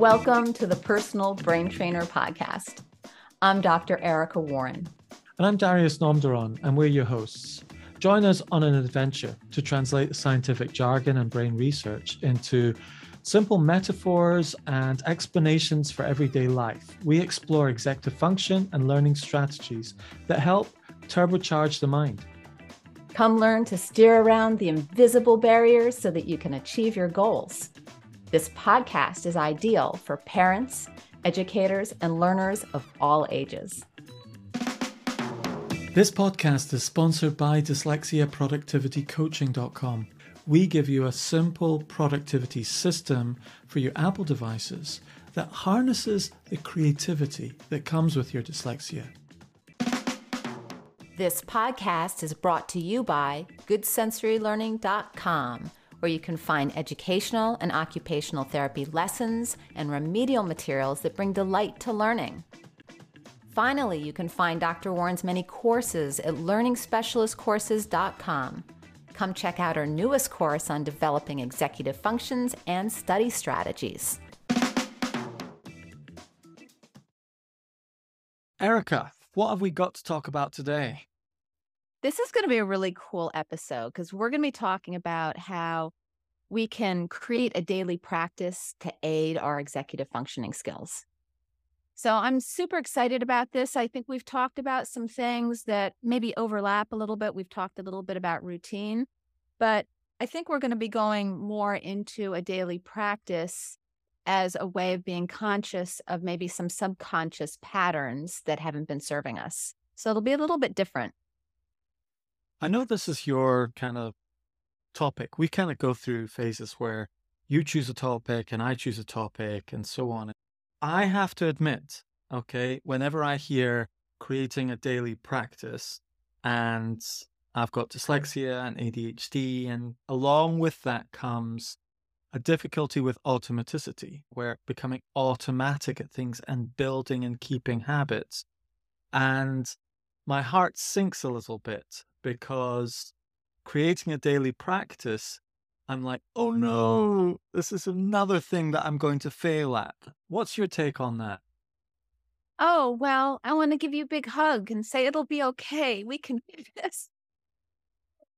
Welcome to the Personal Brain Trainer Podcast. I'm Dr. Erica Warren. And I'm Darius Namdaran, and we're your hosts. Join us on an adventure to translate scientific jargon and brain research into simple metaphors and explanations for everyday life. We explore executive function and learning strategies that help turbocharge the mind. Come learn to steer around the invisible barriers so that you can achieve your goals. This podcast is ideal for parents, educators, and learners of all ages. This podcast is sponsored by dyslexiaproductivitycoaching.com. We give you a simple productivity system for your Apple devices that harnesses the creativity that comes with your dyslexia. This podcast is brought to you by GoodSensoryLearning.com where you can find educational and occupational therapy lessons and remedial materials that bring delight to learning. Finally, you can find Dr. Warren's many courses at learningspecialistcourses.com. Come check out our newest course on developing executive functions and study strategies. Erica, what have we got to talk about today? This is going to be a really cool episode because we're going to be talking about how we can create a daily practice to aid our executive functioning skills. So I'm super excited about this. I think we've talked about some things that maybe overlap a little bit. We've talked a little bit about routine, but I think we're going to be going more into a daily practice as a way of being conscious of maybe some subconscious patterns that haven't been serving us. So it'll be a little bit different. I know this is your kind of topic. We kind of go through phases where you choose a topic and I choose a topic and so on. I have to admit, okay, whenever I hear creating a daily practice and I've got dyslexia and ADHD, and along with that comes a difficulty with automaticity, where becoming automatic at things and building and keeping habits. And my heart sinks a little bit because creating a daily practice, I'm like, oh mm. no, this is another thing that I'm going to fail at. What's your take on that? Oh, well, I want to give you a big hug and say it'll be okay. We can do this.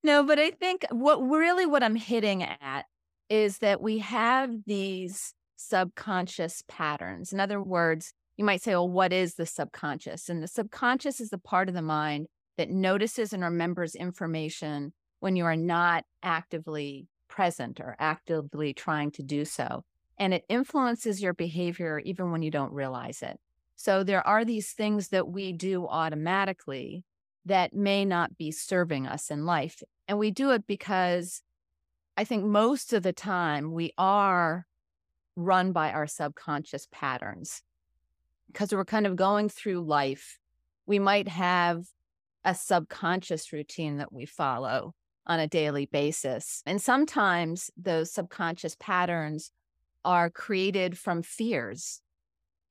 No, but I think what really what I'm hitting at is that we have these subconscious patterns. In other words, you might say, well, what is the subconscious? And the subconscious is the part of the mind that notices and remembers information when you are not actively present or actively trying to do so. And it influences your behavior even when you don't realize it. So there are these things that we do automatically that may not be serving us in life. And we do it because I think most of the time we are run by our subconscious patterns because we're kind of going through life. We might have a subconscious routine that we follow on a daily basis. And sometimes those subconscious patterns are created from fears.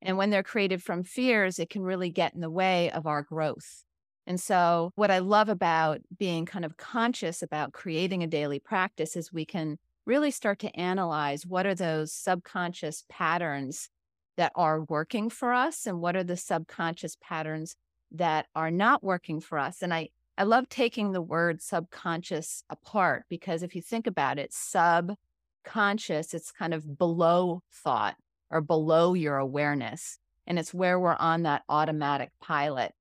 And when they're created from fears, it can really get in the way of our growth. And so, what I love about being kind of conscious about creating a daily practice is we can really start to analyze what are those subconscious patterns that are working for us and what are the subconscious patterns that are not working for us. And I, I love taking the word subconscious apart because if you think about it, subconscious, it's kind of below thought or below your awareness. And it's where we're on that automatic pilot.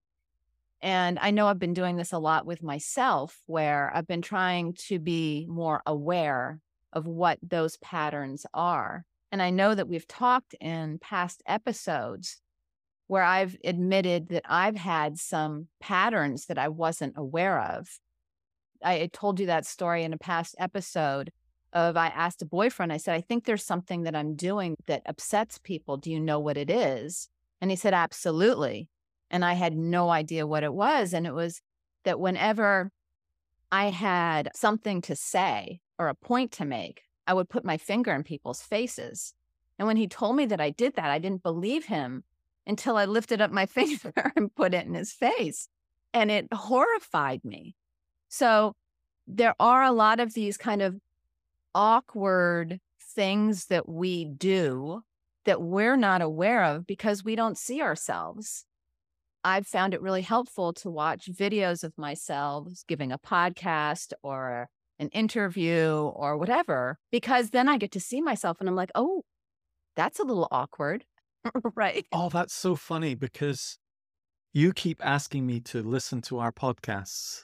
And I know I've been doing this a lot with myself, where I've been trying to be more aware of what those patterns are. And I know that we've talked in past episodes where I've admitted that I've had some patterns that I wasn't aware of. I told you that story in a past episode of I asked a boyfriend, I said, I think there's something that I'm doing that upsets people. Do you know what it is? And he said, Absolutely. And I had no idea what it was. And it was that whenever I had something to say or a point to make, I would put my finger in people's faces. And when he told me that I did that, I didn't believe him until I lifted up my finger and put it in his face. And it horrified me. So there are a lot of these kind of awkward things that we do that we're not aware of because we don't see ourselves. I've found it really helpful to watch videos of myself giving a podcast or an interview or whatever, because then I get to see myself and I'm like, oh, that's a little awkward. right. Oh, that's so funny because you keep asking me to listen to our podcasts.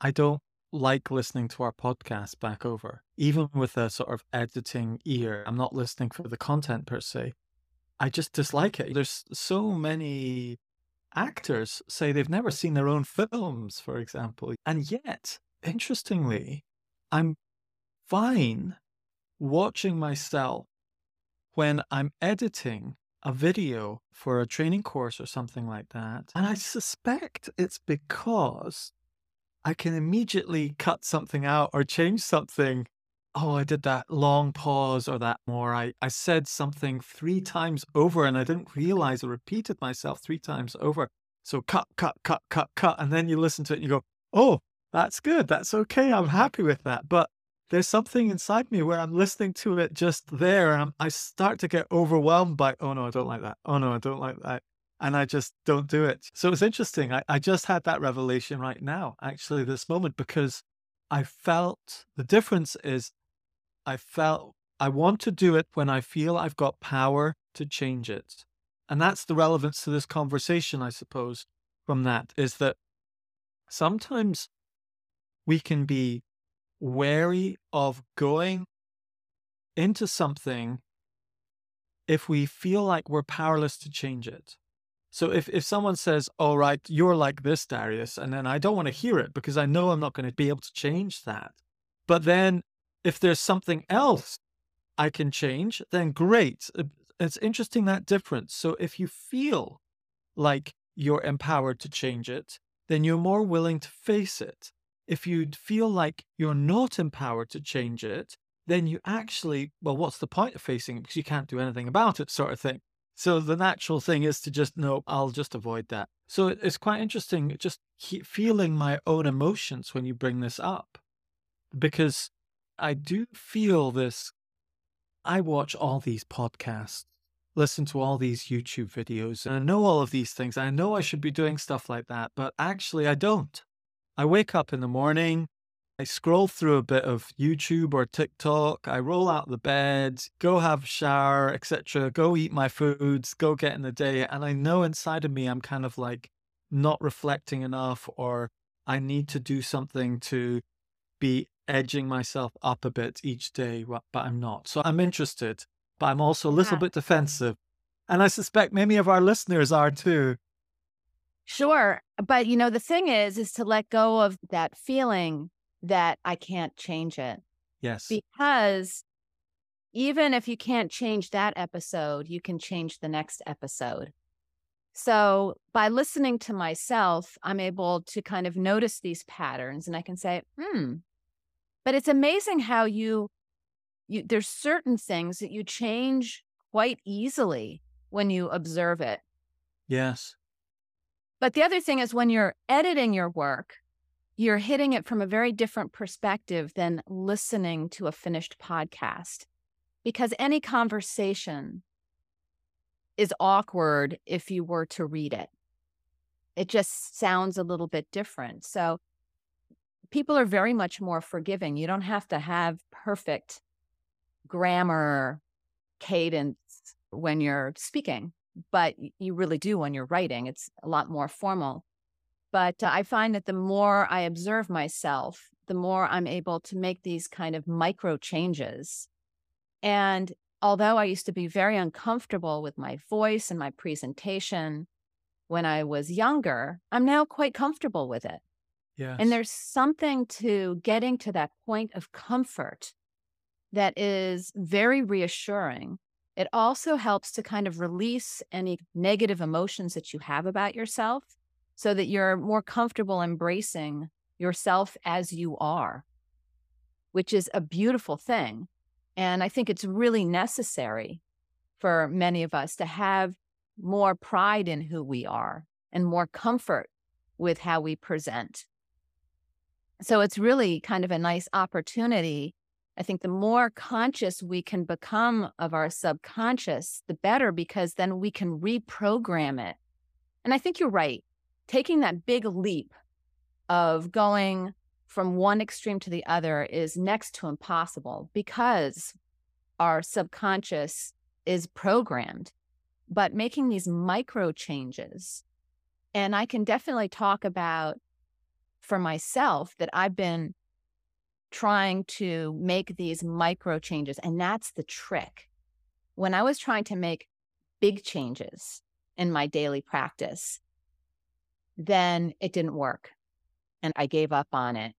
I don't like listening to our podcast back over, even with a sort of editing ear. I'm not listening for the content per se. I just dislike it. There's so many actors say they've never seen their own films, for example. And yet, interestingly, I'm fine watching myself when I'm editing a video for a training course or something like that. And I suspect it's because I can immediately cut something out or change something. Oh, I did that long pause or that more. I, I said something three times over and I didn't realize I repeated myself three times over. So cut, cut, cut, cut, cut. And then you listen to it and you go, oh, that's good. That's okay. I'm happy with that. But there's something inside me where I'm listening to it just there and I start to get overwhelmed by, oh no, I don't like that. Oh no, I don't like that and I just don't do it. So it's interesting. I, I just had that revelation right now, actually, this moment, because I felt the difference is I felt I want to do it when I feel I've got power to change it. And that's the relevance to this conversation, I suppose, from that is that sometimes we can be wary of going into something if we feel like we're powerless to change it. So if, if someone says, all right, you're like this, Darius, and then I don't want to hear it because I know I'm not going to be able to change that. But then if there's something else I can change, then great. Uh, it's interesting that difference. So if you feel like you're empowered to change it, then you're more willing to face it. If you feel like you're not empowered to change it, then you actually, well, what's the point of facing it because you can't do anything about it, sort of thing. So the natural thing is to just no, I'll just avoid that. So it's quite interesting just feeling my own emotions when you bring this up, because I do feel this. I watch all these podcasts, listen to all these YouTube videos, and I know all of these things. I know I should be doing stuff like that, but actually I don't. I wake up in the morning, I scroll through a bit of YouTube or TikTok. I roll out the bed, go have a shower, etc. Go eat my foods, go get in the day. And I know inside of me, I'm kind of like not reflecting enough, or I need to do something to be edging myself up a bit each day, but I'm not. So I'm interested, but I'm also a little yeah. bit defensive. And I suspect many of our listeners are too. Sure. But you know, the thing is, is to let go of that feeling that I can't change it. Yes. Because even if you can't change that episode, you can change the next episode. So by listening to myself, I'm able to kind of notice these patterns and I can say, hmm. But it's amazing how you you there's certain things that you change quite easily when you observe it. Yes. But the other thing is when you're editing your work, you're hitting it from a very different perspective than listening to a finished podcast. Because any conversation is awkward if you were to read it. It just sounds a little bit different. So people are very much more forgiving. You don't have to have perfect grammar, cadence when you're speaking, but you really do when you're writing. It's a lot more formal. But uh, I find that the more I observe myself, the more I'm able to make these kind of micro changes. And although I used to be very uncomfortable with my voice and my presentation when I was younger, I'm now quite comfortable with it. Yes. And there's something to getting to that point of comfort that is very reassuring. It also helps to kind of release any negative emotions that you have about yourself so that you're more comfortable embracing yourself as you are, which is a beautiful thing. And I think it's really necessary for many of us to have more pride in who we are and more comfort with how we present. So it's really kind of a nice opportunity I think the more conscious we can become of our subconscious, the better, because then we can reprogram it. And I think you're right. Taking that big leap of going from one extreme to the other is next to impossible because our subconscious is programmed. But making these micro changes, and I can definitely talk about for myself that I've been trying to make these micro changes. And that's the trick. When I was trying to make big changes in my daily practice, then it didn't work and I gave up on it.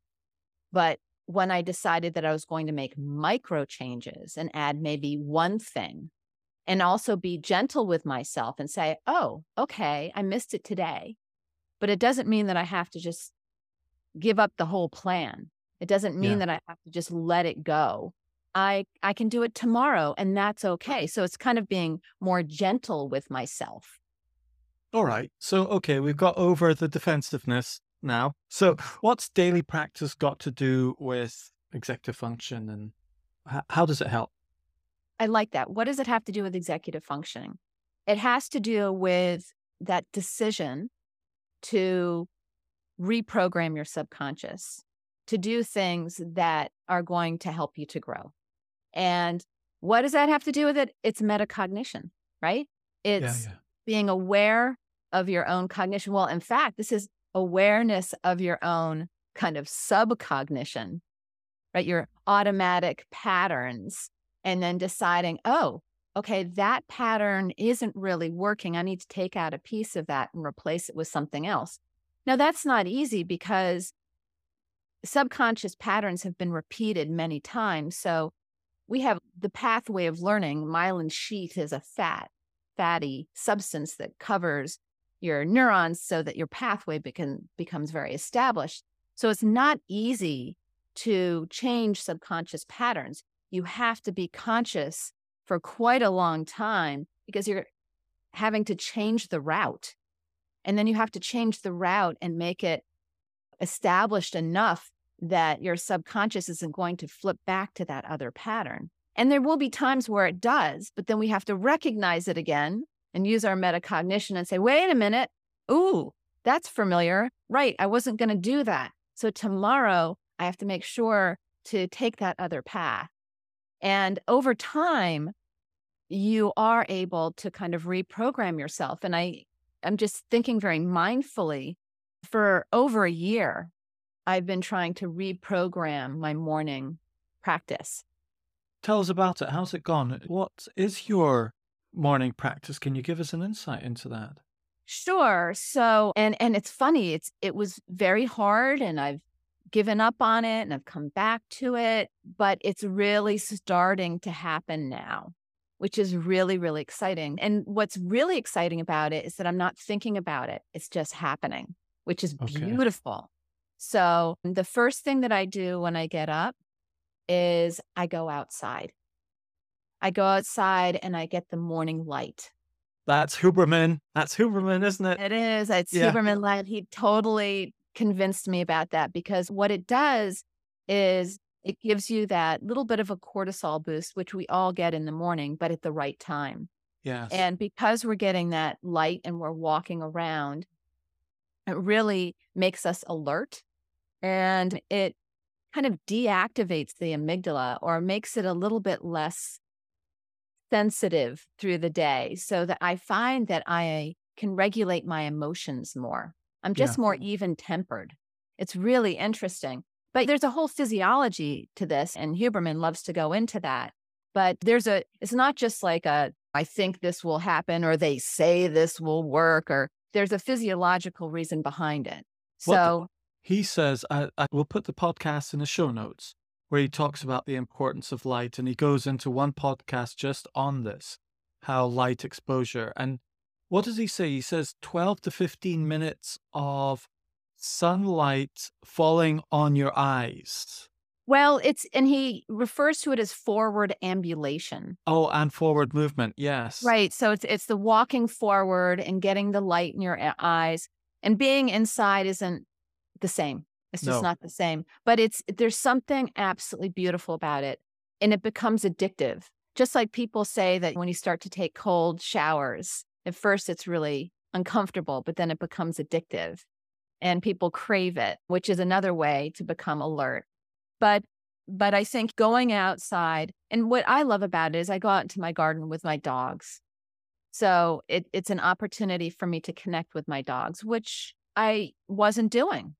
But when I decided that I was going to make micro changes and add maybe one thing and also be gentle with myself and say, oh, okay, I missed it today. But it doesn't mean that I have to just give up the whole plan. It doesn't mean yeah. that I have to just let it go. I I can do it tomorrow and that's okay. So it's kind of being more gentle with myself. All right. So okay, we've got over the defensiveness now. So mm-hmm. what's daily practice got to do with executive function and h- how does it help? I like that. What does it have to do with executive functioning? It has to do with that decision to reprogram your subconscious to do things that are going to help you to grow. And what does that have to do with it? It's metacognition, right? It's yeah, yeah. being aware of your own cognition. Well, in fact, this is awareness of your own kind of subcognition, right? Your automatic patterns, and then deciding, oh, okay, that pattern isn't really working. I need to take out a piece of that and replace it with something else. Now, that's not easy because subconscious patterns have been repeated many times. So we have the pathway of learning. Myelin sheath is a fat, fatty substance that covers your neurons so that your pathway becon, becomes very established. So it's not easy to change subconscious patterns. You have to be conscious for quite a long time because you're having to change the route. And then you have to change the route and make it established enough that your subconscious isn't going to flip back to that other pattern. And there will be times where it does, but then we have to recognize it again and use our metacognition and say, wait a minute, ooh, that's familiar. Right. I wasn't going to do that. So tomorrow I have to make sure to take that other path. And over time, you are able to kind of reprogram yourself. And I, I'm just thinking very mindfully for over a year, I've been trying to reprogram my morning practice. Tell us about it. How's it gone? What is your morning practice? Can you give us an insight into that? Sure. So, and and it's funny. It's it was very hard and I've given up on it and I've come back to it, but it's really starting to happen now, which is really really exciting. And what's really exciting about it is that I'm not thinking about it. It's just happening, which is okay. beautiful. So the first thing that I do when I get up is I go outside. I go outside and I get the morning light. That's Huberman. That's Huberman, isn't it? It is. It's yeah. Huberman light. He totally convinced me about that because what it does is it gives you that little bit of a cortisol boost, which we all get in the morning, but at the right time. Yes. And because we're getting that light and we're walking around, it really makes us alert and it kind of deactivates the amygdala or makes it a little bit less sensitive through the day so that I find that I can regulate my emotions more. I'm just yeah. more even tempered. It's really interesting. But there's a whole physiology to this, and Huberman loves to go into that. But there's a, it's not just like a, I think this will happen, or they say this will work, or there's a physiological reason behind it. So he says, I, I will put the podcast in the show notes where he talks about the importance of light. And he goes into one podcast just on this, how light exposure. And what does he say? He says 12 to 15 minutes of sunlight falling on your eyes. Well, it's, and he refers to it as forward ambulation. Oh, and forward movement. Yes. Right. So it's, it's the walking forward and getting the light in your eyes. And being inside isn't the same. It's just no. not the same. But it's there's something absolutely beautiful about it. and it becomes addictive. Just like people say that when you start to take cold showers, at first it's really uncomfortable, but then it becomes addictive and people crave it, which is another way to become alert. But but I think going outside and what I love about it is I go out into my garden with my dogs. So it, it's an opportunity for me to connect with my dogs, which I wasn't doing.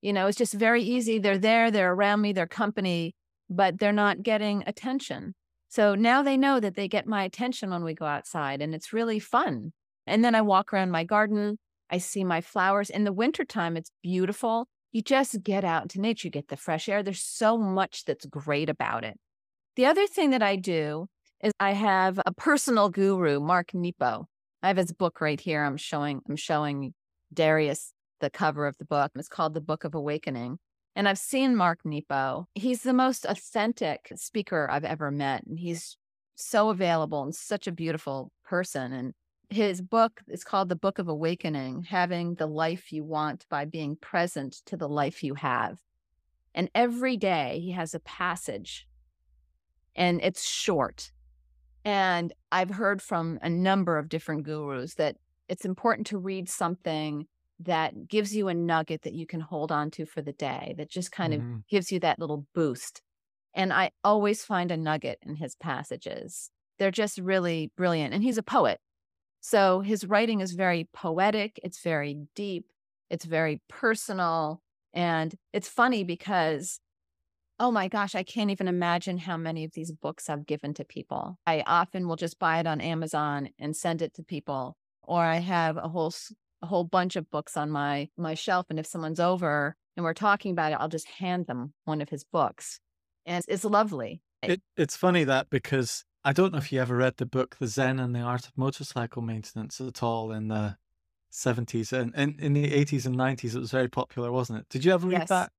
You know, it's just very easy. They're there, they're around me, they're company, but they're not getting attention. So now they know that they get my attention when we go outside and it's really fun. And then I walk around my garden. I see my flowers. In the wintertime, it's beautiful. You just get out into nature, you get the fresh air. There's so much that's great about it. The other thing that I do is I have a personal guru, Mark Nepo. I have his book right here. I'm showing, I'm showing Darius the cover of the book. It's called The Book of Awakening. And I've seen Mark Nepo. He's the most authentic speaker I've ever met. And he's so available and such a beautiful person. And his book is called The Book of Awakening Having the Life You Want by Being Present to the Life You Have. And every day he has a passage, and it's short. And I've heard from a number of different gurus that it's important to read something that gives you a nugget that you can hold on to for the day, that just kind mm-hmm. of gives you that little boost. And I always find a nugget in his passages. They're just really brilliant. And he's a poet. So his writing is very poetic, it's very deep, it's very personal. And it's funny because, oh my gosh, I can't even imagine how many of these books I've given to people. I often will just buy it on Amazon and send it to people. Or I have a whole a whole bunch of books on my my shelf and if someone's over and we're talking about it i'll just hand them one of his books and it's lovely it, it's funny that because i don't know if you ever read the book the zen and the art of motorcycle maintenance at all in the 70s and, and in the 80s and 90s it was very popular wasn't it did you ever read yes. that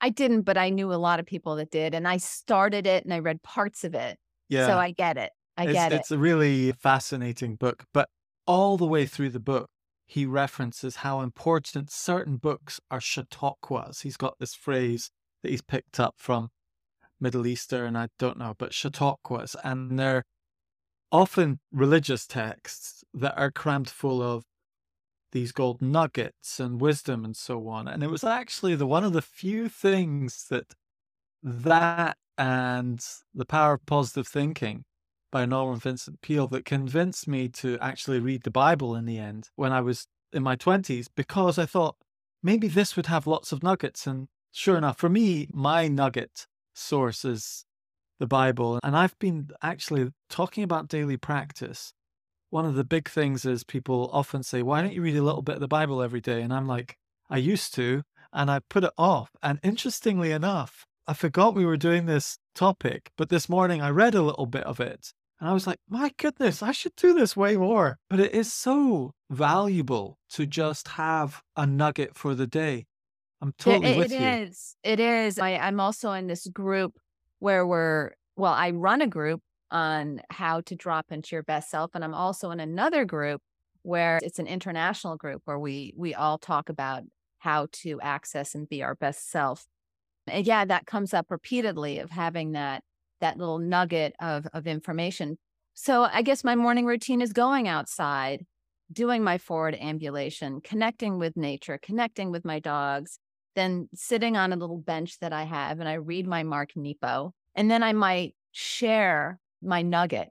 i didn't but i knew a lot of people that did and i started it and i read parts of it yeah so i get it i it's, get it it's a really fascinating book but all the way through the book he references how important certain books are chautauquas. He's got this phrase that he's picked up from Middle Eastern, and I don't know, but chautauquas, and they're often religious texts that are crammed full of these gold nuggets and wisdom and so on. And it was actually the one of the few things that that and the power of positive thinking by Norman Vincent Peale that convinced me to actually read the Bible in the end when I was in my 20s because I thought maybe this would have lots of nuggets. And sure enough, for me, my nugget source is the Bible. And I've been actually talking about daily practice. One of the big things is people often say, Why don't you read a little bit of the Bible every day? And I'm like, I used to, and I put it off. And interestingly enough, I forgot we were doing this topic, but this morning I read a little bit of it and I was like, my goodness, I should do this way more. But it is so valuable to just have a nugget for the day. I'm totally it, with it you. It is. It is. I, I'm also in this group where we're, well, I run a group on how to drop into your best self. And I'm also in another group where it's an international group where we we all talk about how to access and be our best self. And yeah, that comes up repeatedly of having that that little nugget of, of information. So I guess my morning routine is going outside, doing my forward ambulation, connecting with nature, connecting with my dogs, then sitting on a little bench that I have and I read my Mark Nepo. And then I might share my nugget,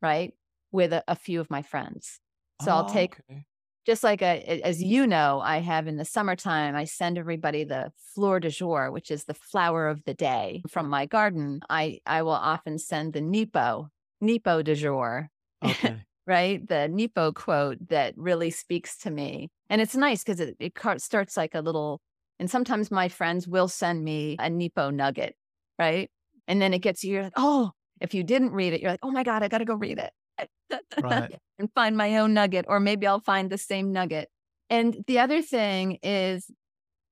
right, with a, a few of my friends. So oh, I'll take okay just like a, as you know, I have in the summertime, I send everybody the fleur de jour, which is the flower of the day from my garden. I, I will often send the Nepo, Nepo de jour. Okay. Right? The Nepo quote that really speaks to me. And it's nice because it, it starts like a little, and sometimes my friends will send me a Nepo nugget, right? And then it gets you, you're like, oh, if you didn't read it, you're like, oh my God, I got to go read it right. and find my own nugget, or maybe I'll find the same nugget. And the other thing is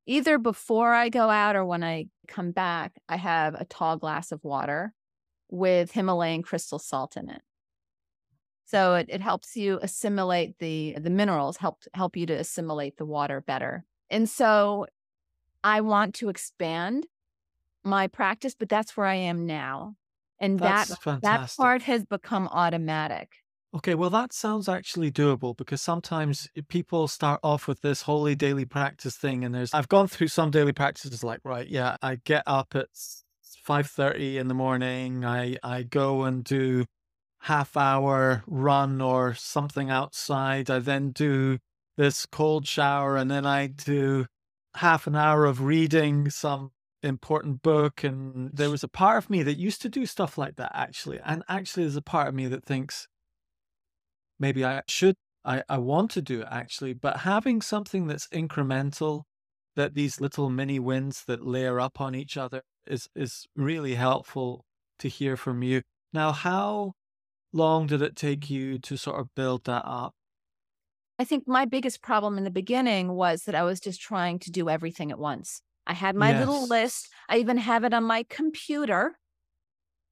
either before I go out or when I come back, I have a tall glass of water with Himalayan crystal salt in it. So it, it helps you assimilate the the minerals, help help you to assimilate the water better. And so I want to expand my practice, but that's where I am now. And that That's that fantastic. part has become automatic. Okay, well, that sounds actually doable because sometimes people start off with this holy daily practice thing, and there's I've gone through some daily practices like, right, yeah, I get up at five thirty in the morning, I I go and do half hour run or something outside. I then do this cold shower, and then I do half an hour of reading some important book. And there was a part of me that used to do stuff like that actually, and actually, there's a part of me that thinks maybe I should, I, I want to do it actually, but having something that's incremental, that these little mini wins that layer up on each other is is really helpful to hear from you. Now, how long did it take you to sort of build that up? I think my biggest problem in the beginning was that I was just trying to do everything at once. I had my little list. I even have it on my computer,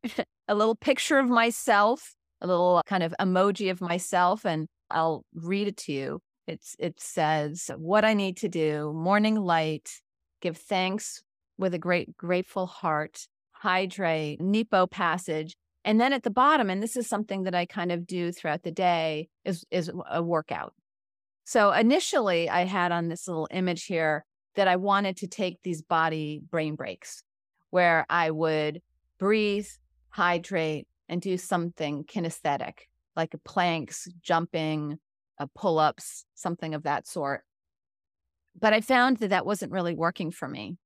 a little picture of myself, a little kind of emoji of myself, and I'll read it to you. It's it says what I need to do, morning light, give thanks with a great grateful heart, hydrate, Nepo passage. And then at the bottom, and this is something that I kind of do throughout the day, is is a workout. So initially, I had on this little image here that I wanted to take these body brain breaks where I would breathe, hydrate, and do something kinesthetic, like a planks, jumping, pull ups, something of that sort. But I found that that wasn't really working for me.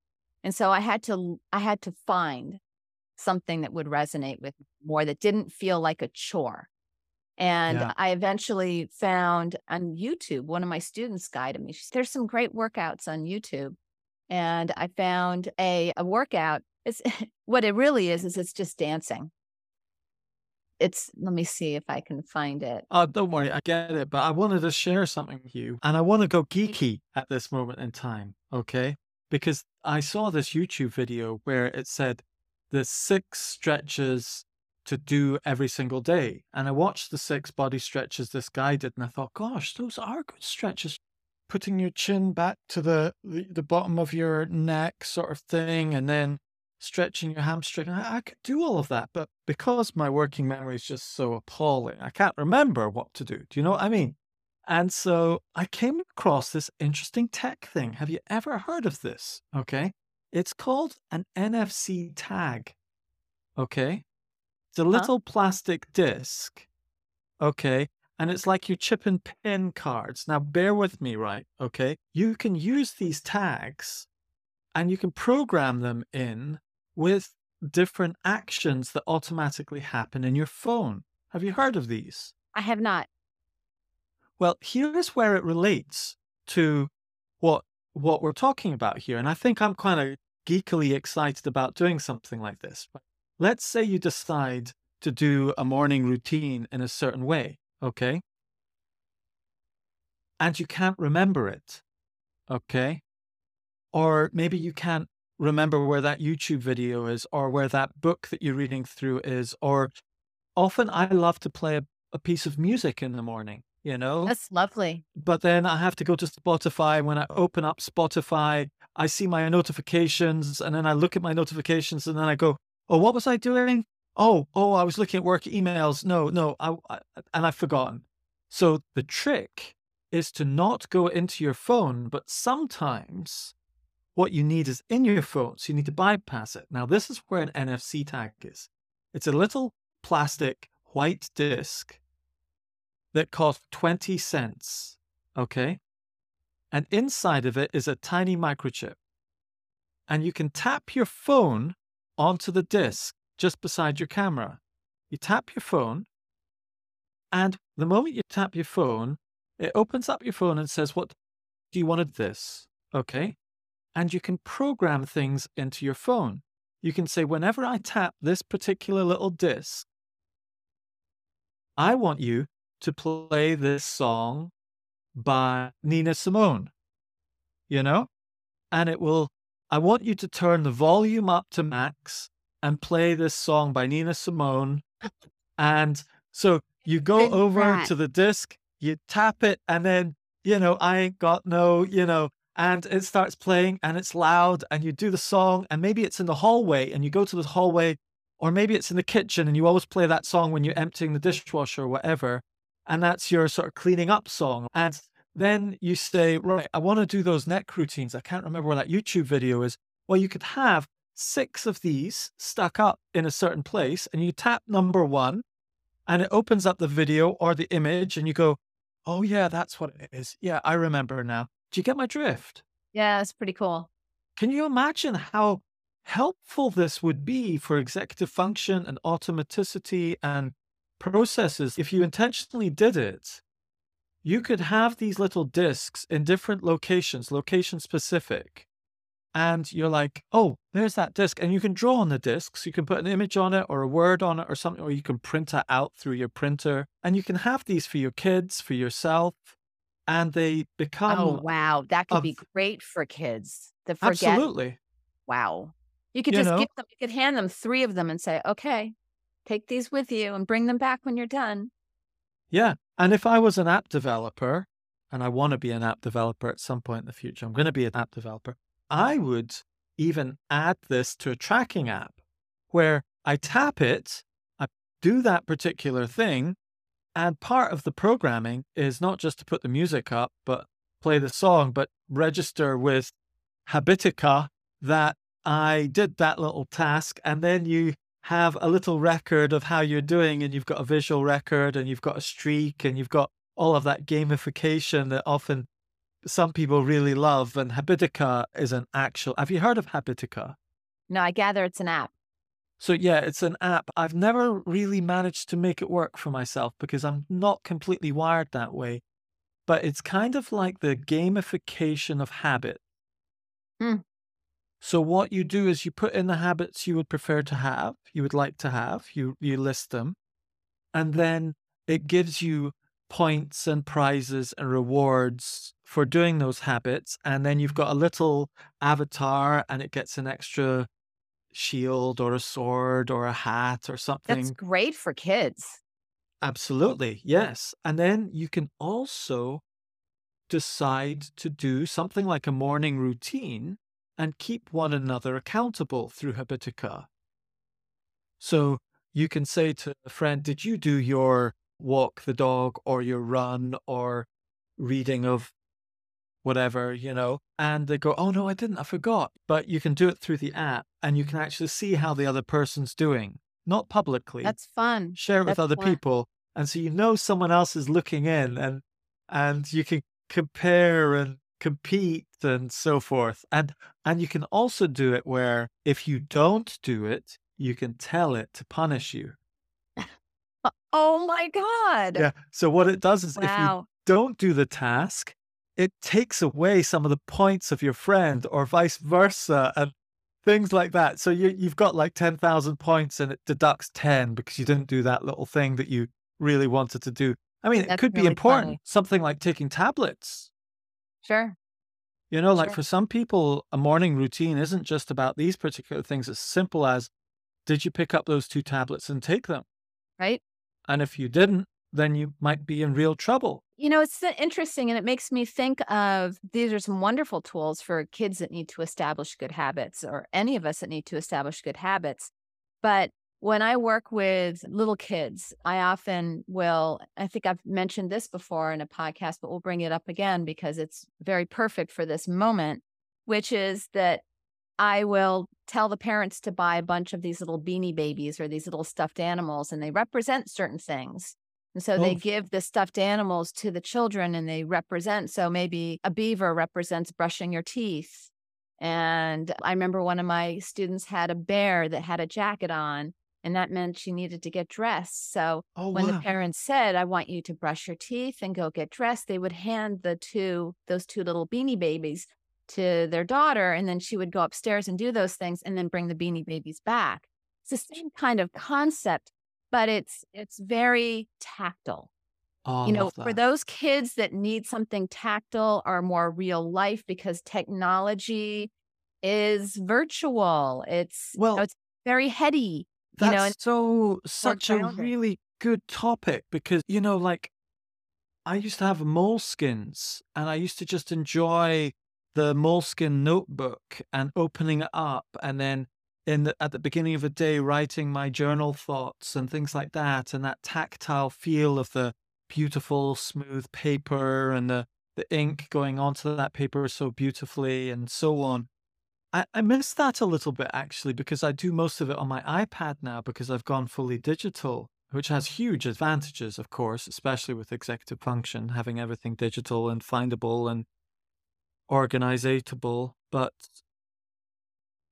And so I had to, I had to find something that would resonate with more that didn't feel like a chore. And Yeah. I eventually found on YouTube, one of my students guided me. She said, There's some great workouts on YouTube. And I found a, a workout. It's what it really is, is it's just dancing. It's, let me see if I can find it. Oh, don't worry, I get it, but I wanted to share something with you, and I want to go geeky at this moment in time, okay? Because I saw this YouTube video where it said the six stretches to do every single day. And I watched the six body stretches this guy did, and I thought, gosh, those are good stretches. Putting your chin back to the, the, the bottom of your neck, sort of thing, and then stretching your hamstring. I, I could do all of that, but because my working memory is just so appalling, I can't remember what to do. Do you know what I mean? And so I came across this interesting tech thing. Have you ever heard of this? Okay. It's called an NFC tag. Okay. It's a Huh? little plastic disc. Okay. And it's like you chip and pin cards. Now, bear with me, right? Okay. You can use these tags and you can program them in with different actions that automatically happen in your phone. Have you heard of these? I have not. Well, here's where it relates to what what we're talking about here. And I think I'm kind of geekily excited about doing something like this. Let's say you decide to do a morning routine in a certain way, okay? And you can't remember it, okay? Or maybe you can't remember where that YouTube video is or where that book that you're reading through is. Or often I love to play a, a piece of music in the morning, you know? That's lovely. but then I have to go to Spotify. When I open up Spotify, I see my notifications and then I look at my notifications and then I go, oh, what was I doing? Oh, oh, I was looking at work emails. No, no, I, I and I've forgotten. So the trick is to not go into your phone, but sometimes what you need is in your phone. So you need to bypass it. Now, this is where an NFC tag is. It's a little plastic white disc that cost 20 cents. Okay. And inside of it is a tiny microchip. And you can tap your phone onto the disc just beside your camera. You tap your phone, and the moment you tap your phone, it opens up your phone and says, What do you want this? Okay. And you can program things into your phone. You can say, Whenever I tap this particular little disc, I want you to play this song by Nina Simone, you know? And it will, I want you to turn the volume up to max and play this song by Nina Simone. And so you go over that. to the disc, you tap it, and then, you know, I ain't got no, you know, and it starts playing and it's loud and you do the song and maybe it's in the hallway and you go to the hallway or maybe it's in the kitchen and you always play that song when you're emptying the dishwasher or whatever and that's your sort of cleaning up song. And then you say right i want to do those neck routines. I can't remember where that youtube video is. Well you could have six of these stuck up in a certain place and you tap number one and it opens up the video or the image and you go oh yeah that's what it is. Yeah i remember now. Do you get my drift? Yeah, it's pretty cool. Can you imagine how helpful this would be for executive function and automaticity and processes if you intentionally did it? You could have these little disks in different locations, location specific. And you're like, oh, there's that disk. And you can draw on the discs. You can put an image on it or a word on it or something, or you can print it out through your printer. And you can have these for your kids, for yourself, and they become Oh, wow. That could be great for kids to forget. absolutely Wow. You could you just know give them, you could hand them three of them and say, okay, take these with you and bring them back when you're done. yeah and if i was an app developer and i want to be an app developer at some point in the future i'm going to be an app developer i would even add this to a tracking app where i tap it i do that particular thing and part of the programming is not just to put the music up but play the song but register with habitica that I did that little task, and then you have a little record of how you're doing, and you've got a visual record, and you've got a streak, and you've got all of that gamification that often some people really love. And Habitica is an actual. Have you heard of Habitica? No, I gather it's an app. So yeah, it's an app. I've never really managed to make it work for myself because I'm not completely wired that way. But it's kind of like the gamification of habit. Hmm. So what you do is you put in the habits you would prefer to have, you would like to have, you you list them, and then it gives you points and prizes and rewards for doing those habits. And then you've got a little avatar and it gets an extra shield or a sword or a hat or something. That's great for kids. Absolutely. Yes. And then you can also decide to do something like a morning routine and keep one another accountable through Habitica. So you can say to a friend, Did you do your walk the dog or your run or reading of whatever, you know? And they go, Oh, no, I didn't. I forgot. But you can do it through the app and you can actually see how the other person's doing, not publicly That's fun. share it with other fun. people and so you know someone else is looking in and and you can compare and compete and so forth and and you can also do it where if you don't do it you can tell it to punish you. Oh my God. yeah so what it does is if you don't do the task it takes away some of the points of your friend or vice versa and things like that. So you, you've got like 10,000 points and it deducts 10 because you didn't do that little thing that you really wanted to do. I mean it That's could be important funny. something like taking tablets Sure. you know like Sure. for some people a morning routine isn't just about these particular things as simple as did you pick up those two tablets and take them Right. and if you didn't then you might be in real trouble You know, it's uh, interesting and it makes me think of these are some wonderful tools for kids that need to establish good habits or any of us that need to establish good habits. But when I work with little kids, I often will, I think I've mentioned this before in a podcast, but we'll bring it up again because it's very perfect for this moment, which is that I will tell the parents to buy a bunch of these little beanie babies or these little stuffed animals, and they represent certain things. And so they Oh. give the stuffed animals to the children and they represent. So maybe a beaver represents brushing your teeth. And I remember one of my students had a bear that had a jacket on, and that meant she needed to get dressed. So oh when the parents said, I want you to brush your teeth and go get dressed, they would hand the two, those two little beanie babies to their daughter. And then she would go upstairs and do those things and then bring the beanie babies back. It's the same kind of concept, but it's it's very tactile. oh, You know, for those kids that need something tactile or more real life because technology is virtual. It's you know, well it's very heady, you know, That's so such a really good topic because you know, like I used to have moleskins and I used to just enjoy the moleskin notebook and opening it up and then in the, at the beginning of the day writing my journal thoughts and things like that and that tactile feel of the beautiful smooth paper and the, the ink going onto that paper so beautifully and so on I, I miss that a little bit actually because i do most of it on my ipad now because i've gone fully digital which has huge advantages of course especially with executive function having everything digital and findable and organizable but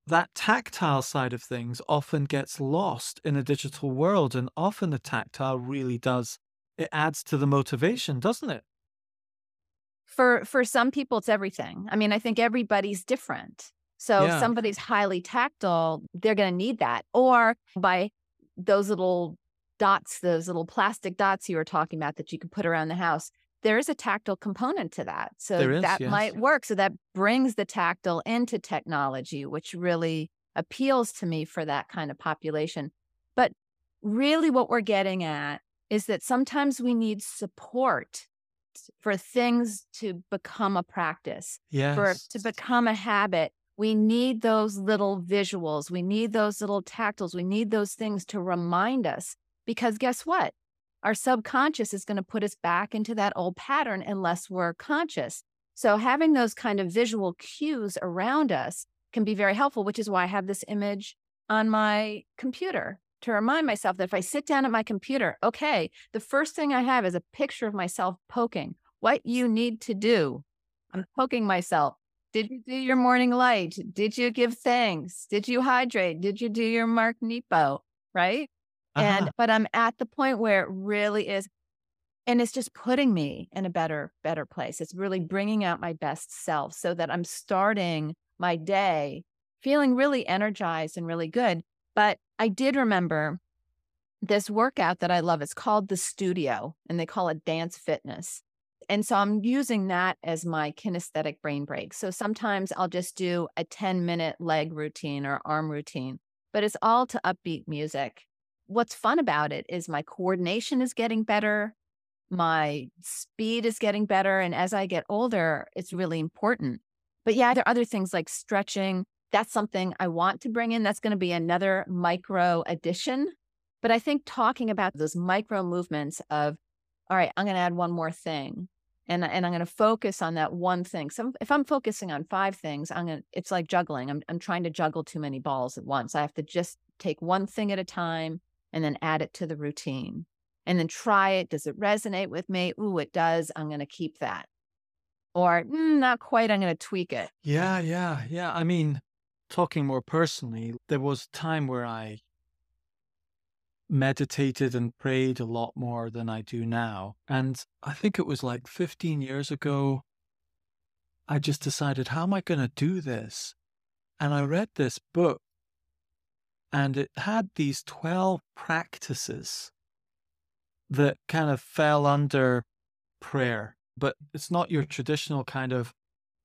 that tactile side of things often gets lost in a digital world and often the tactile really does it adds to the motivation doesn't it? For for some people it's everything. I mean i think everybody's different so yeah if somebody's highly tactile they're going to need that or by those little dots those little plastic dots you were talking about that you could put around the house there is a tactile component to that. So is that yes might work. So that brings the tactile into technology, which really appeals to me for that kind of population. But really, what we're getting at is that sometimes we need support for things to become a practice, for yes to become a habit. We need those little visuals. We need those little tactiles. We need those things to remind us. Because guess what? our subconscious is going to put us back into that old pattern unless we're conscious. So, having those kind of visual cues around us can be very helpful, which is why I have this image on my computer to remind myself that if I sit down at my computer, okay, the first thing I have is a picture of myself poking. What you need to do. I'm poking myself. Did you do your morning light? Did you give thanks? Did you hydrate? Did you do your Mark Nepo? Right? And uh-huh but I'm at the point where it really is and it's just putting me in a better better place. It's really bringing out my best self so that I'm starting my day feeling really energized and really good. But I did remember this workout that I love. It's called the studio and they call it dance fitness. And so I'm using that as my kinesthetic brain break. So sometimes I'll just do a 10 minute leg routine or arm routine, but it's all to upbeat music what's fun about it is my coordination is getting better, my speed is getting better. And as I get older, it's really important. But yeah, there are other things like stretching. That's something I want to bring in. That's going to be another micro addition. But I think talking about those micro movements of, all right, I'm going to add one more thing. And, and I'm going to focus on that one thing. So if I'm focusing on five things, I'm going to, it's like juggling. I'm, I'm trying to juggle too many balls at once. I have to just take one thing at a time and then add it to the routine and then try it. Does it resonate with me? Ooh, it does. I'm going to keep that. Or mm, not quite. I'm going to tweak it. yeah yeah yeah i mean talking more personally there was a time where i meditated and prayed a lot more than I do now. And I think it was like 15 years ago, I just decided, how am I going to do this? And I read this book and it had these 12 practices that kind of fell under prayer, but it's not your traditional kind of,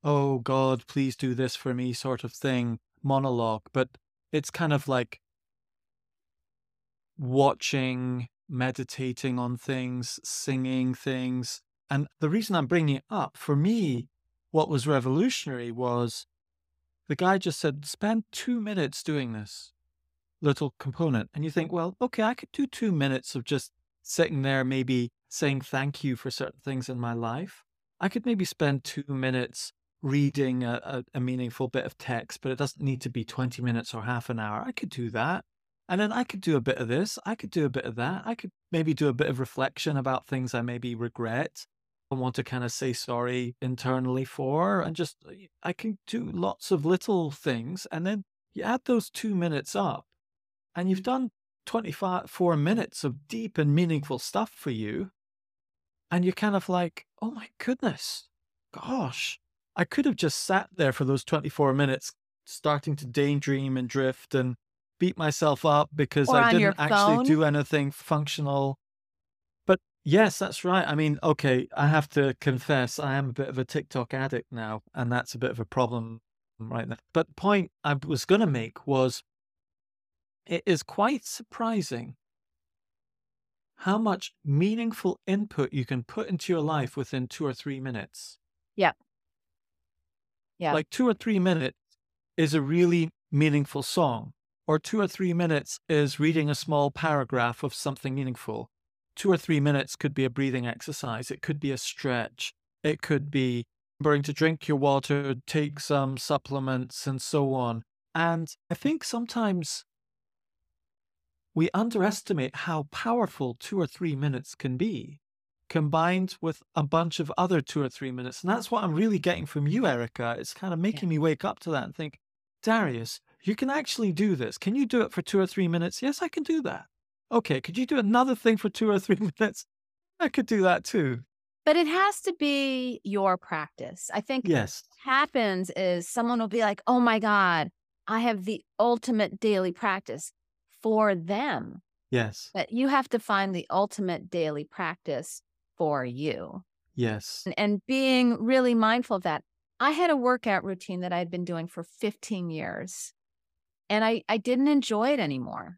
oh God, please do this for me sort of thing monologue, but it's kind of like watching, meditating on things, singing things. And the reason I'm bringing it up, for me, what was revolutionary was the guy just said, spend two minutes doing this little component. And you think, well, okay, I could do two minutes of just sitting there, maybe saying thank you for certain things in my life. I could maybe spend two minutes reading a, a, a meaningful bit of text, but it doesn't need to be 20 minutes or half an hour. I could do that. And then I could do a bit of this. I could do a bit of that. I could maybe do a bit of reflection about things I maybe regret and want to kind of say sorry internally for. And just, uh, I can do lots of little things. And then you add those two minutes up, and you've done 24 minutes of deep and meaningful stuff for you. And you're kind of like, oh my goodness, gosh, I could have just sat there for those 24 minutes, starting to daydream and drift and beat myself up because Or I didn't actually do anything functional. But yes, that's right. I mean, okay, I have to confess, I am a bit of a TikTok addict now, and that's a bit of a problem right now. But the point I was going to make was it is quite surprising how much meaningful input you can put into your life within two or three minutes. Yeah. Yeah. Like two or three minutes is a really meaningful song, or two or three minutes is reading a small paragraph of something meaningful. Two or three minutes could be a breathing exercise, it could be a stretch, it could be remembering to drink your water, take some supplements, and so on. And I think sometimes we underestimate how powerful two or three minutes can be combined with a bunch of other two or three minutes. And that's what I'm really getting from you, Erica. It's kind of making yeah. me wake up to that and think, Darius, you can actually do this. Can you do it for two or three minutes? Yes, I can do that. Okay, could you do another thing for two or three minutes? I could do that too. But it has to be your practice. I think yes. happens is someone will be like, oh my God, I have the ultimate daily practice for them. Yes. But you have to find the ultimate daily practice for you. Yes. And, and being really mindful of that. I had a workout routine that I had been doing for 15 years and I, I didn't enjoy it anymore.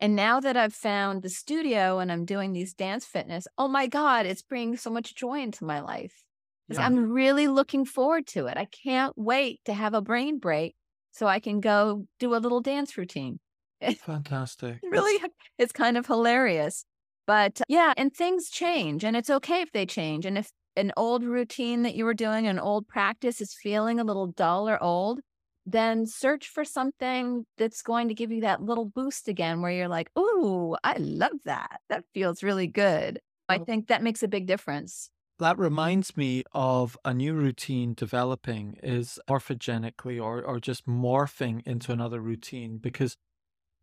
And now that I've found the studio and I'm doing these dance fitness, oh my God, it's bringing so much joy into my life. Yeah. I'm really looking forward to it. I can't wait to have a brain break so I can go do a little dance routine. Fantastic. really, it's kind of hilarious. But yeah, and things change, and it's okay if they change. And if an old routine that you were doing, an old practice is feeling a little dull or old, then search for something that's going to give you that little boost again where you're like, Ooh, I love that. That feels really good. I think that makes a big difference. That reminds me of a new routine developing is morphogenically or, or just morphing into another routine because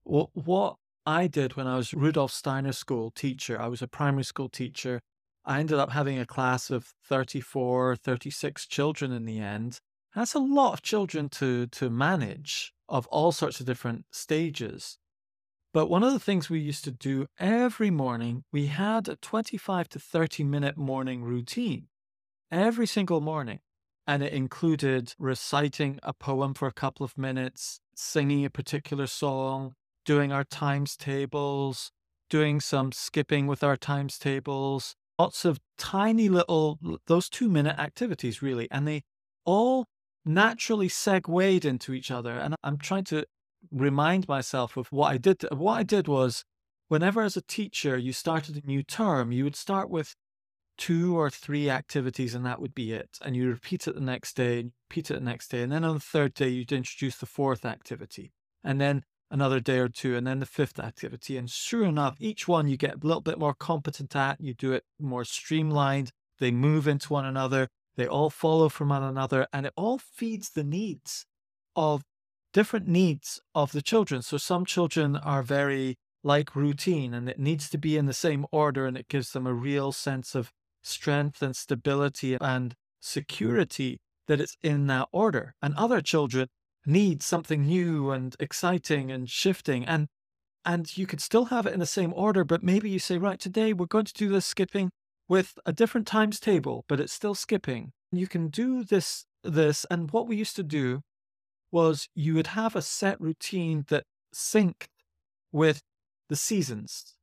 what, what I did when I was Rudolf Steiner School teacher, I was a primary school teacher. I ended up having a class of 34, 36 children in the end. That's a lot of children to, to manage of all sorts of different stages. But one of the things we used to do every morning, we had a 25 to 30 minute morning routine every single morning. And it included reciting a poem for a couple of minutes, singing a particular song, doing our times tables, doing some skipping with our times tables, lots of tiny little, those two minute activities, really. And they all naturally segued into each other. And I'm trying to remind myself of what I did. What I did was, whenever as a teacher you started a new term, you would start with two or three activities and that would be it. And you repeat it the next day, repeat it the next day. And then on the third day, you'd introduce the fourth activity. And then another day or two, and then the fifth activity. And sure enough, each one you get a little bit more competent at, you do it more streamlined, they move into one another, they all follow from one another, and it all feeds the needs of different needs of the children. So some children are very like routine and it needs to be in the same order and it gives them a real sense of strength and stability and security that it's in that order. And other children need something new and exciting and shifting and and you could still have it in the same order but maybe you say right today we're going to do this skipping with a different times table but it's still skipping you can do this this and what we used to do was you would have a set routine that synced with the seasons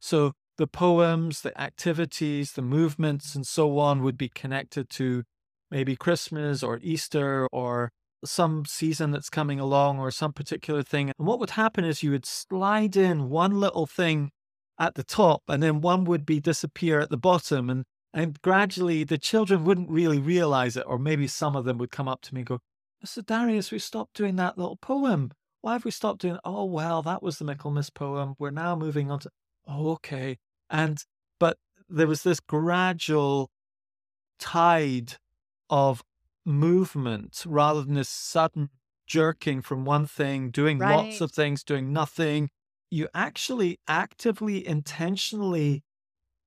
so the poems the activities the movements and so on would be connected to maybe christmas or easter or some season that's coming along or some particular thing. And what would happen is you would slide in one little thing at the top and then one would be disappear at the bottom and and gradually the children wouldn't really realize it or maybe some of them would come up to me and go mr darius we stopped doing that little poem why have we stopped doing oh well that was the michaelmas poem we're now moving on to oh okay and but there was this gradual tide of movement rather than this sudden jerking from one thing, doing right. lots of things, doing nothing. You actually actively, intentionally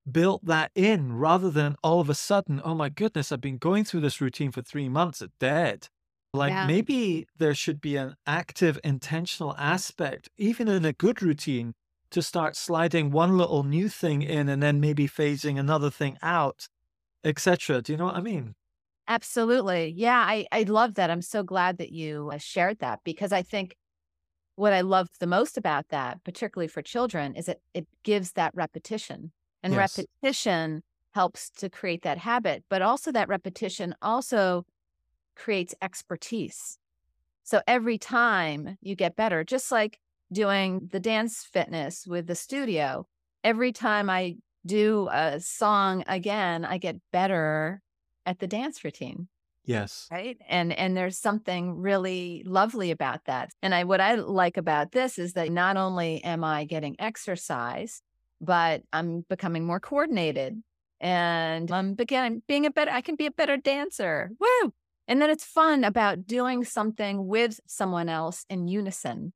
built that in rather than all of a sudden, oh my goodness, I've been going through this routine for three months, it's dead. Like yeah. maybe there should be an active, intentional aspect, even in a good routine, to start sliding one little new thing in and then maybe phasing another thing out, etc. Do you know what I mean? Absolutely. Yeah, I, I love that. I'm so glad that you uh, shared that because I think what I love the most about that, particularly for children, is that it gives that repetition. And yes. repetition helps to create that habit, but also that repetition also creates expertise. So every time you get better, just like doing the dance fitness with the studio, every time I do a song again, I get better at the dance routine. Yes. Right. And and there's something really lovely about that. And I what I like about this is that not only am I getting exercise, but I'm becoming more coordinated and I'm beginning being a better I can be a better dancer. Woo! And then it's fun about doing something with someone else in unison,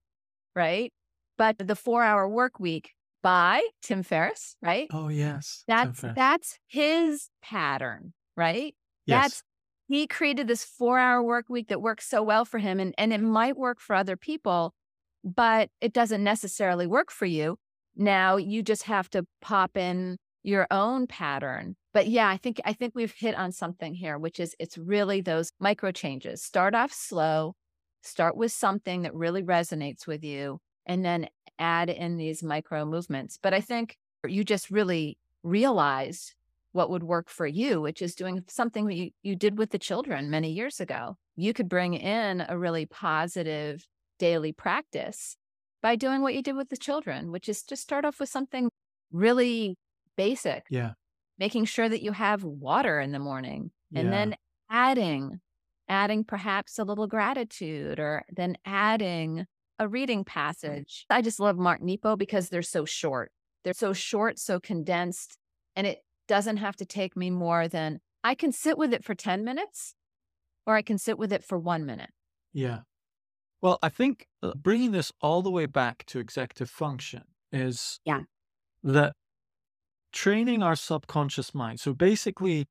right? But the four hour work week by Tim Ferriss, right? Oh yes. That's that's his pattern, right? Yes. That's he created this four hour work week that works so well for him and, and it might work for other people, but it doesn't necessarily work for you. Now you just have to pop in your own pattern. But yeah, I think I think we've hit on something here, which is it's really those micro changes. Start off slow, start with something that really resonates with you, and then add in these micro movements. But I think you just really realized what would work for you, which is doing something that you, you did with the children many years ago. You could bring in a really positive daily practice by doing what you did with the children, which is to start off with something really basic. Yeah. Making sure that you have water in the morning and Yeah. then adding, adding perhaps a little gratitude or then adding a reading passage. I just love Mark Nepo because they're so short. They're so short, so condensed, and it doesn't have to take me more than I can sit with it for 10 minutes or I can sit with it for one minute. Yeah. Well, I think uh, bringing this all the way back to executive function is Yeah. that training our subconscious mind. So basically,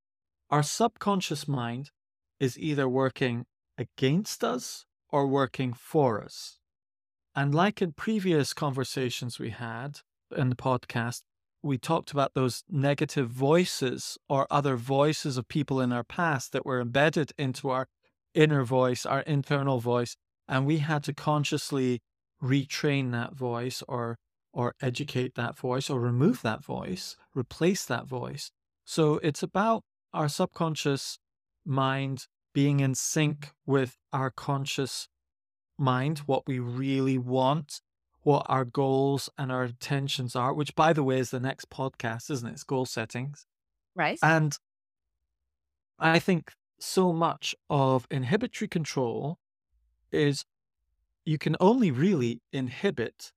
our subconscious mind is either working against us or working for us. And like in previous conversations we had in the podcast, we talked about those negative voices or other voices of people in our past that were embedded into our inner voice, our internal voice, and we had to consciously retrain that voice or or educate that voice or remove that voice, replace that voice. So it's about our subconscious mind being in sync with our conscious mind, what we really want, what our goals and our intentions are, which, by the way, is the next podcast, isn't it? It's goal settings. Right. And I think so much of inhibitory control is you can only really inhibit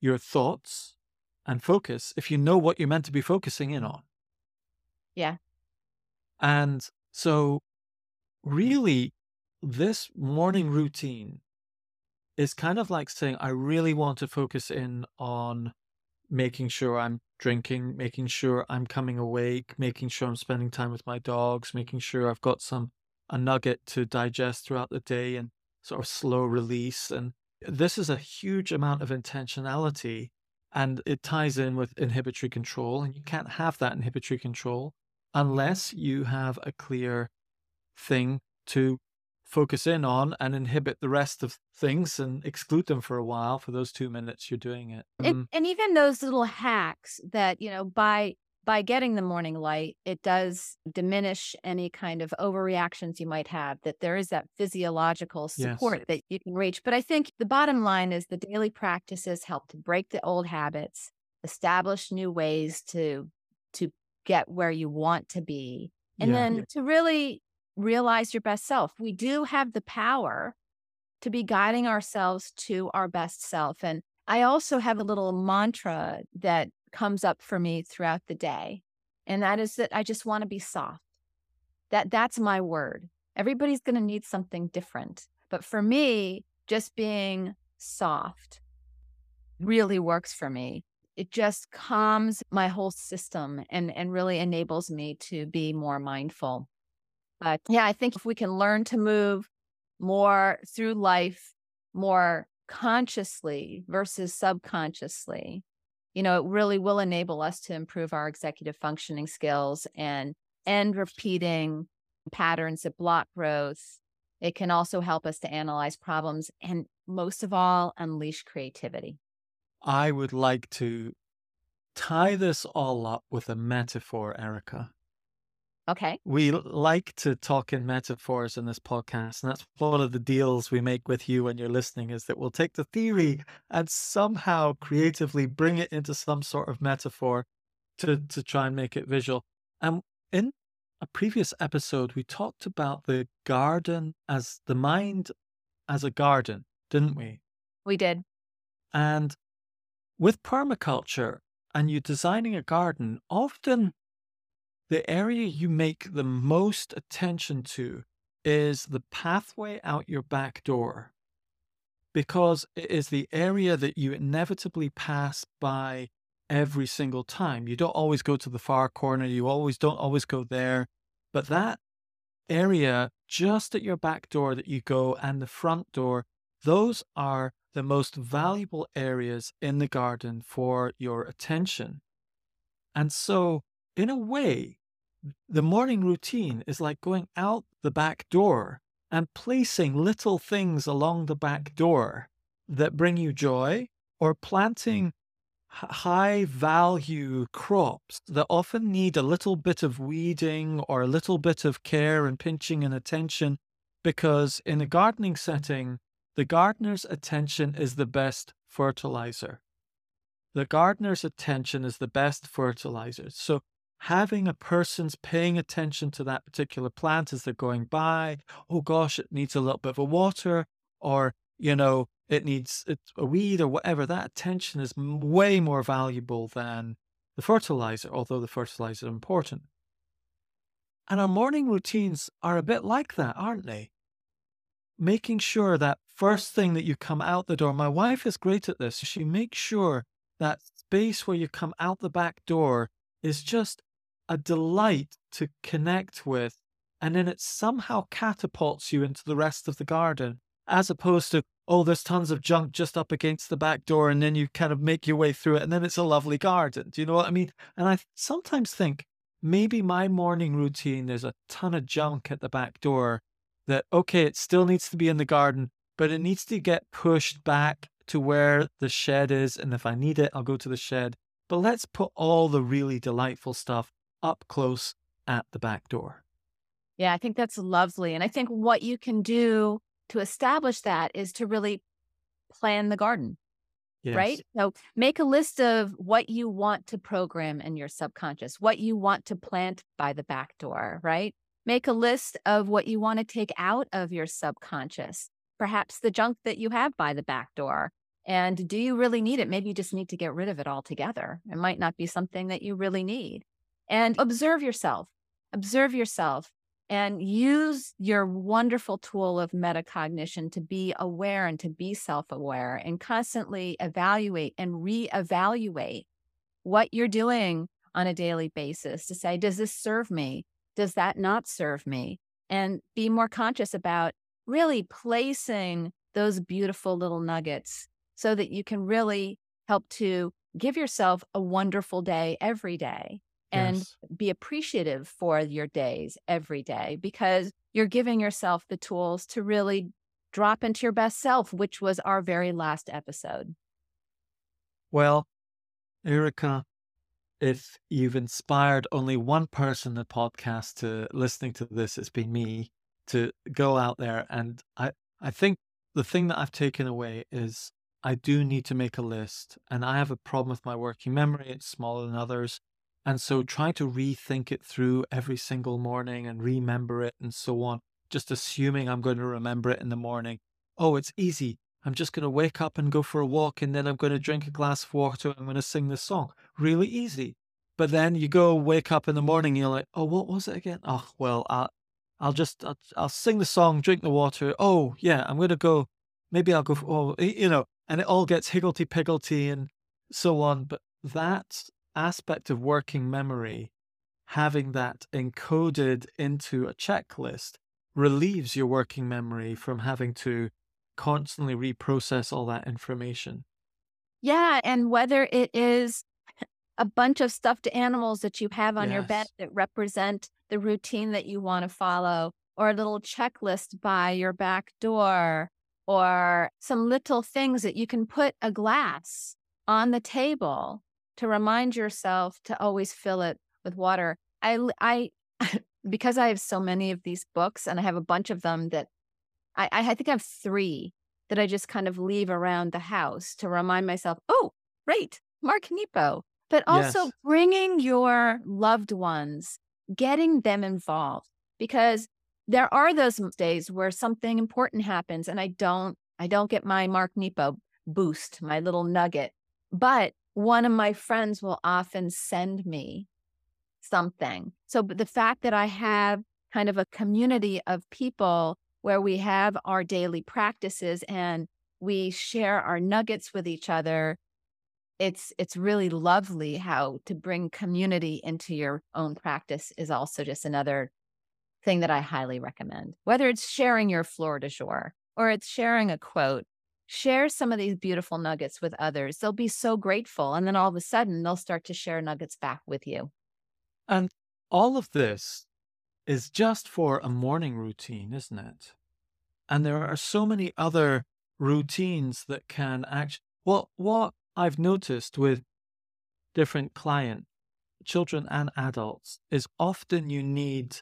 your thoughts and focus if you know what you're meant to be focusing in on. Yeah. And so, really, this morning routine is kind of like saying, I really want to focus in on making sure I'm drinking, making sure I'm coming awake, making sure I'm spending time with my dogs, making sure I've got some a nugget to digest throughout the day and sort of slow release. And this is a huge amount of intentionality and it ties in with inhibitory control. And you can't have that inhibitory control unless you have a clear thing to focus in on and inhibit the rest of things and exclude them for a while for those two minutes you're doing it. And, Um, and even those little hacks that, you know, by by getting the morning light, it does diminish any kind of overreactions you might have, that there is that physiological Yes. support that you can reach. But I think the bottom line is the daily practices help to break the old habits, establish new ways to to get where you want to be, and Yeah. then to really realize your best self. We do have the power to be guiding ourselves to our best self. And I also have a little mantra that comes up for me throughout the day. And that is that I just want to be soft. That that's my word. Everybody's going to need something different. But for me, just being soft really works for me. It just calms my whole system and and really enables me to be more mindful. But yeah, I think if we can learn to move more through life more consciously versus subconsciously, you know, it really will enable us to improve our executive functioning skills and end repeating patterns that block growth. It can also help us to analyze problems and most of all, unleash creativity. I would like to tie this all up with a metaphor, Erica. Okay. We like to talk in metaphors in this podcast, and that's one of the deals we make with you when you're listening is that we'll take the theory and somehow creatively bring it into some sort of metaphor to to try and make it visual. And in a previous episode, we talked about the garden as the mind as a garden, didn't we? We did. And with permaculture and you designing a garden, often the area you make the most attention to is the pathway out your back door because it is the area that you inevitably pass by every single time. You don't always go to the far corner, you always don't always go there, but that area just at your back door that you go and the front door, those are the most valuable areas in the garden for your attention. And so, in a way, the morning routine is like going out the back door and placing little things along the back door that bring you joy or planting high value crops that often need a little bit of weeding or a little bit of care and pinching and attention because in a gardening setting the gardener's attention is the best fertilizer. The gardener's attention is the best fertilizer. So having a person's paying attention to that particular plant as they're going by. Oh gosh, it needs a little bit of water, or you know, it needs a weed or whatever. That attention is way more valuable than the fertilizer, although the fertilizer is important. And our morning routines are a bit like that, aren't they? Making sure that first thing that you come out the door, my wife is great at this. She makes sure that space where you come out the back door is just a delight to connect with, and then it somehow catapults you into the rest of the garden, as opposed to, oh, there's tons of junk just up against the back door, and then you kind of make your way through it, and then it's a lovely garden. Do you know what I mean? And I sometimes think maybe my morning routine, there's a ton of junk at the back door that, okay, it still needs to be in the garden, but it needs to get pushed back to where the shed is. And if I need it, I'll go to the shed. But let's put all the really delightful stuff up close at the back door. Yeah, I think that's lovely. And I think what you can do to establish that is to really plan the garden. Yes. Right. So make a list of what you want to program in your subconscious, what you want to plant by the back door, right? Make a list of what you want to take out of your subconscious, perhaps the junk that you have by the back door. And do you really need it? Maybe you just need to get rid of it altogether. It might not be something that you really need and observe yourself. Observe yourself and use your wonderful tool of metacognition to be aware and to be self aware and constantly evaluate and reevaluate what you're doing on a daily basis to say, does this serve me? Does that not serve me? And be more conscious about really placing those beautiful little nuggets so that you can really help to give yourself a wonderful day every day and yes. be appreciative for your days every day because you're giving yourself the tools to really drop into your best self, which was our very last episode. Well, Erica, if you've inspired only one person in the podcast to listening to this, it's been me to go out there. And I, I think the thing that I've taken away is I do need to make a list. And I have a problem with my working memory. It's smaller than others. And so try to rethink it through every single morning and remember it and so on, just assuming I'm going to remember it in the morning. Oh, it's easy. I'm just going to wake up and go for a walk and then I'm going to drink a glass of water. I'm going to sing the song. Really easy. But then you go wake up in the morning, you're like, oh, what was it again? Oh, well, I'll, I'll just, I'll, I'll sing the song, drink the water. Oh, yeah, I'm going to go. Maybe I'll go, for, oh, you know, and it all gets higgledy piggledy and so on. But that aspect of working memory, having that encoded into a checklist relieves your working memory from having to constantly reprocess all that information. Yeah. And whether it is a bunch of stuffed animals that you have on yes. your bed that represent the routine that you want to follow, or a little checklist by your back door, or some little things that you can put a glass on the table to remind yourself to always fill it with water. I, I, because I have so many of these books and I have a bunch of them that I, I think I have three that I just kind of leave around the house to remind myself, oh, right, Mark Nepo. But also Yes. bringing your loved ones, getting them involved, because there are those days where something important happens and I don't, I don't get my Mark Nepo boost, my little nugget. But one of my friends will often send me something. So the fact that I have kind of a community of people where we have our daily practices and we share our nuggets with each other, it's it's really lovely how to bring community into your own practice is also just another thing that I highly recommend. Whether it's sharing your fleur de jour or it's sharing a quote, share some of these beautiful nuggets with others. They'll be so grateful. And then all of a sudden, they'll start to share nuggets back with you. And all of this is just for a morning routine, isn't it? And there are so many other routines that can actually. Well, what I've noticed with different client, children and adults, is often you need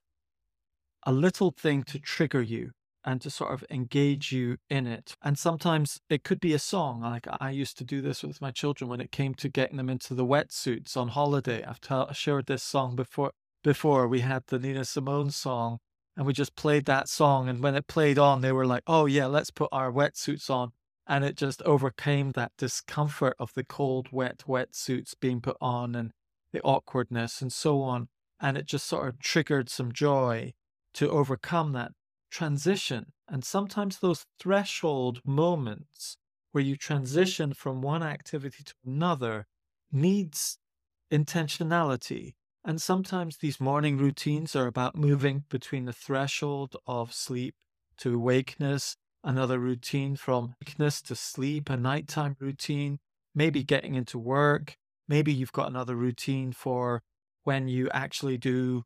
a little thing to trigger you and to sort of engage you in it. And sometimes it could be a song. Like I used to do this with my children when it came to getting them into the wetsuits on holiday. I've t- shared this song before. Before we had the Nina Simone song, and we just played that song. And when it played on, they were like, "Oh yeah, let's put our wetsuits on." And it just overcame that discomfort of the cold, wet wetsuits being put on and the awkwardness and so on. And it just sort of triggered some joy to overcome that transition. And sometimes those threshold moments where you transition from one activity to another needs intentionality. And sometimes these morning routines are about moving between the threshold of sleep to awakeness, another routine from weakness to sleep, a nighttime routine, maybe getting into work. Maybe you've got another routine for when you actually do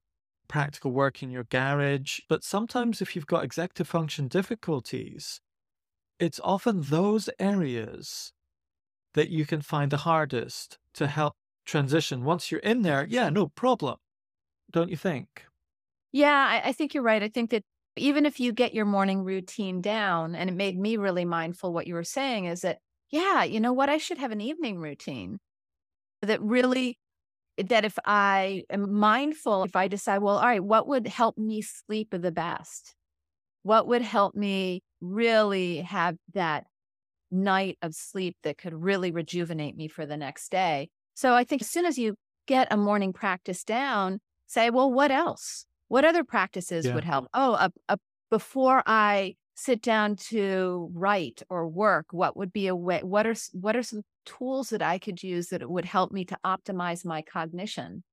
practical work in your garage. But sometimes, if you've got executive function difficulties, it's often those areas that you can find the hardest to help transition. Once you're in there, yeah, no problem. Don't you think? Yeah, I, I think you're right. I think that even if you get your morning routine down, and it made me really mindful what you were saying is that, yeah, you know what? I should have an evening routine that really that if I am mindful, if I decide, well, all right, what would help me sleep the best? What would help me really have that night of sleep that could really rejuvenate me for the next day? So I think as soon as you get a morning practice down, say, well, what else? What other practices Yeah. would help? Oh, a, a, before I sit down to write or work, what would be a way? What are what are some tools that I could use that would help me to optimize my cognition?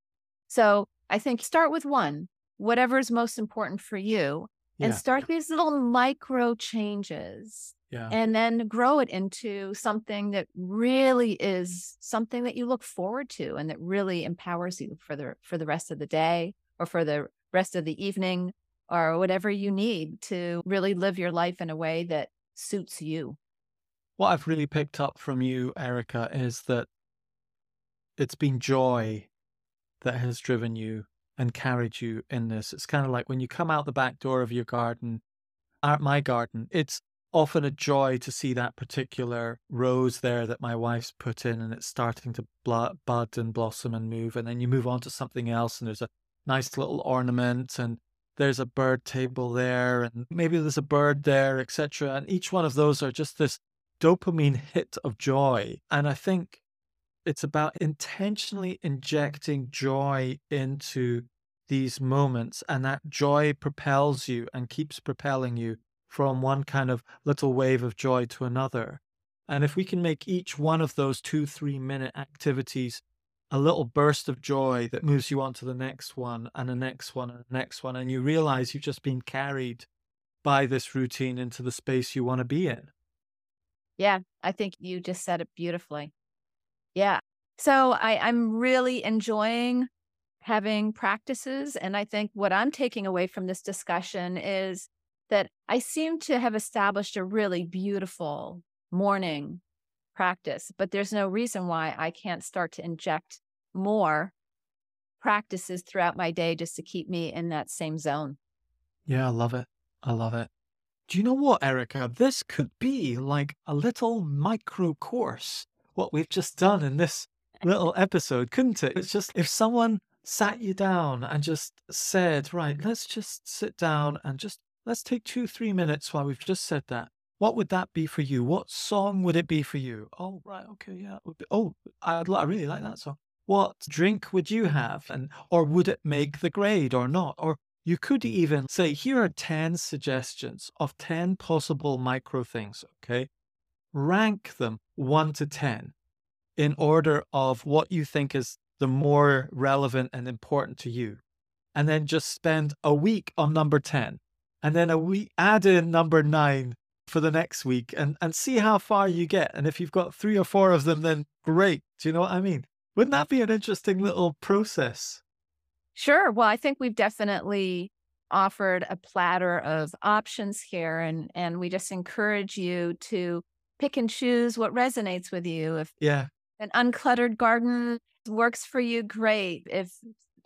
So I think start with one, whatever is most important for you, and Yeah. start these little micro changes Yeah. and then grow it into something that really is something that you look forward to and that really empowers you for the for the rest of the day or for the rest of the evening or whatever you need to really live your life in a way that suits you. What I've really picked up from you, Erica, is that it's been joy that has driven you and carried you in this. It's kind of like when you come out the back door of your garden, at my garden, it's often a joy to see that particular rose there that my wife's put in and it's starting to bud and blossom and move. And then you move on to something else and there's a nice little ornament and there's a bird table there and maybe there's a bird there, etc. And each one of those are just this dopamine hit of joy. And I think it's about intentionally injecting joy into these moments and that joy propels you and keeps propelling you from one kind of little wave of joy to another and if we can make each one of those two three minute activities a little burst of joy that moves you on to the next one and the next one and the next one and you realize you've just been carried by this routine into the space you want to be in Yeah, I think you just said it beautifully. Yeah. So I, I'm really enjoying having practices. And I think what I'm taking away from this discussion is that I seem to have established a really beautiful morning practice, but there's no reason why I can't start to inject more practices throughout my day just to keep me in that same zone. Yeah, I love it. I love it. Do you know what, Erica? This could be like a little micro course, what we've just done in this little episode, couldn't it? It's just if someone sat you down and just said, right, let's just sit down and just let's take two, three minutes while we've just said that. What would that be for you? What song would it be for you? Oh, right, okay, yeah. Be, oh, I'd, I really like that song. What drink would you mm-hmm. have? And or would it make the grade or not? Or you could even say, here are 10 suggestions of 10 possible micro things, okay? Rank them 1 to 10 in order of what you think is the more relevant and important to you. And then just spend a week on number 10. And then a week, add in number nine for the next week and, and see how far you get. And if you've got three or four of them, then great. Do you know what I mean? Wouldn't that be an interesting little process? Sure. Well, I think we've definitely offered a platter of options here and and we just encourage you to pick and choose what resonates with you. If yeah. an uncluttered garden works for you, great. If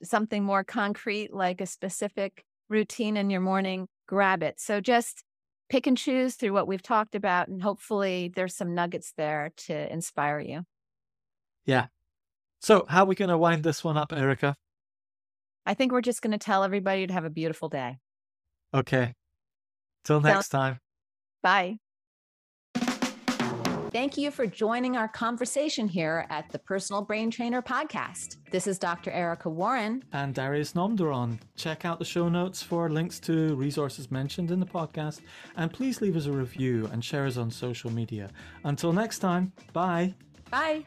something more concrete like a specific routine in your morning, grab it. So just pick and choose through what we've talked about and hopefully there's some nuggets there to inspire you. Yeah. So, how are we going to wind this one up, Erica? I think we're just going to tell everybody to have a beautiful day. Okay. Till next time. Bye. Thank you for joining our conversation here at the Personal Brain Trainer podcast. This is Dr. Erica Warren. And Darius Namdaran. Check out the show notes for links to resources mentioned in the podcast. And please leave us a review and share us on social media. Until next time, bye. Bye.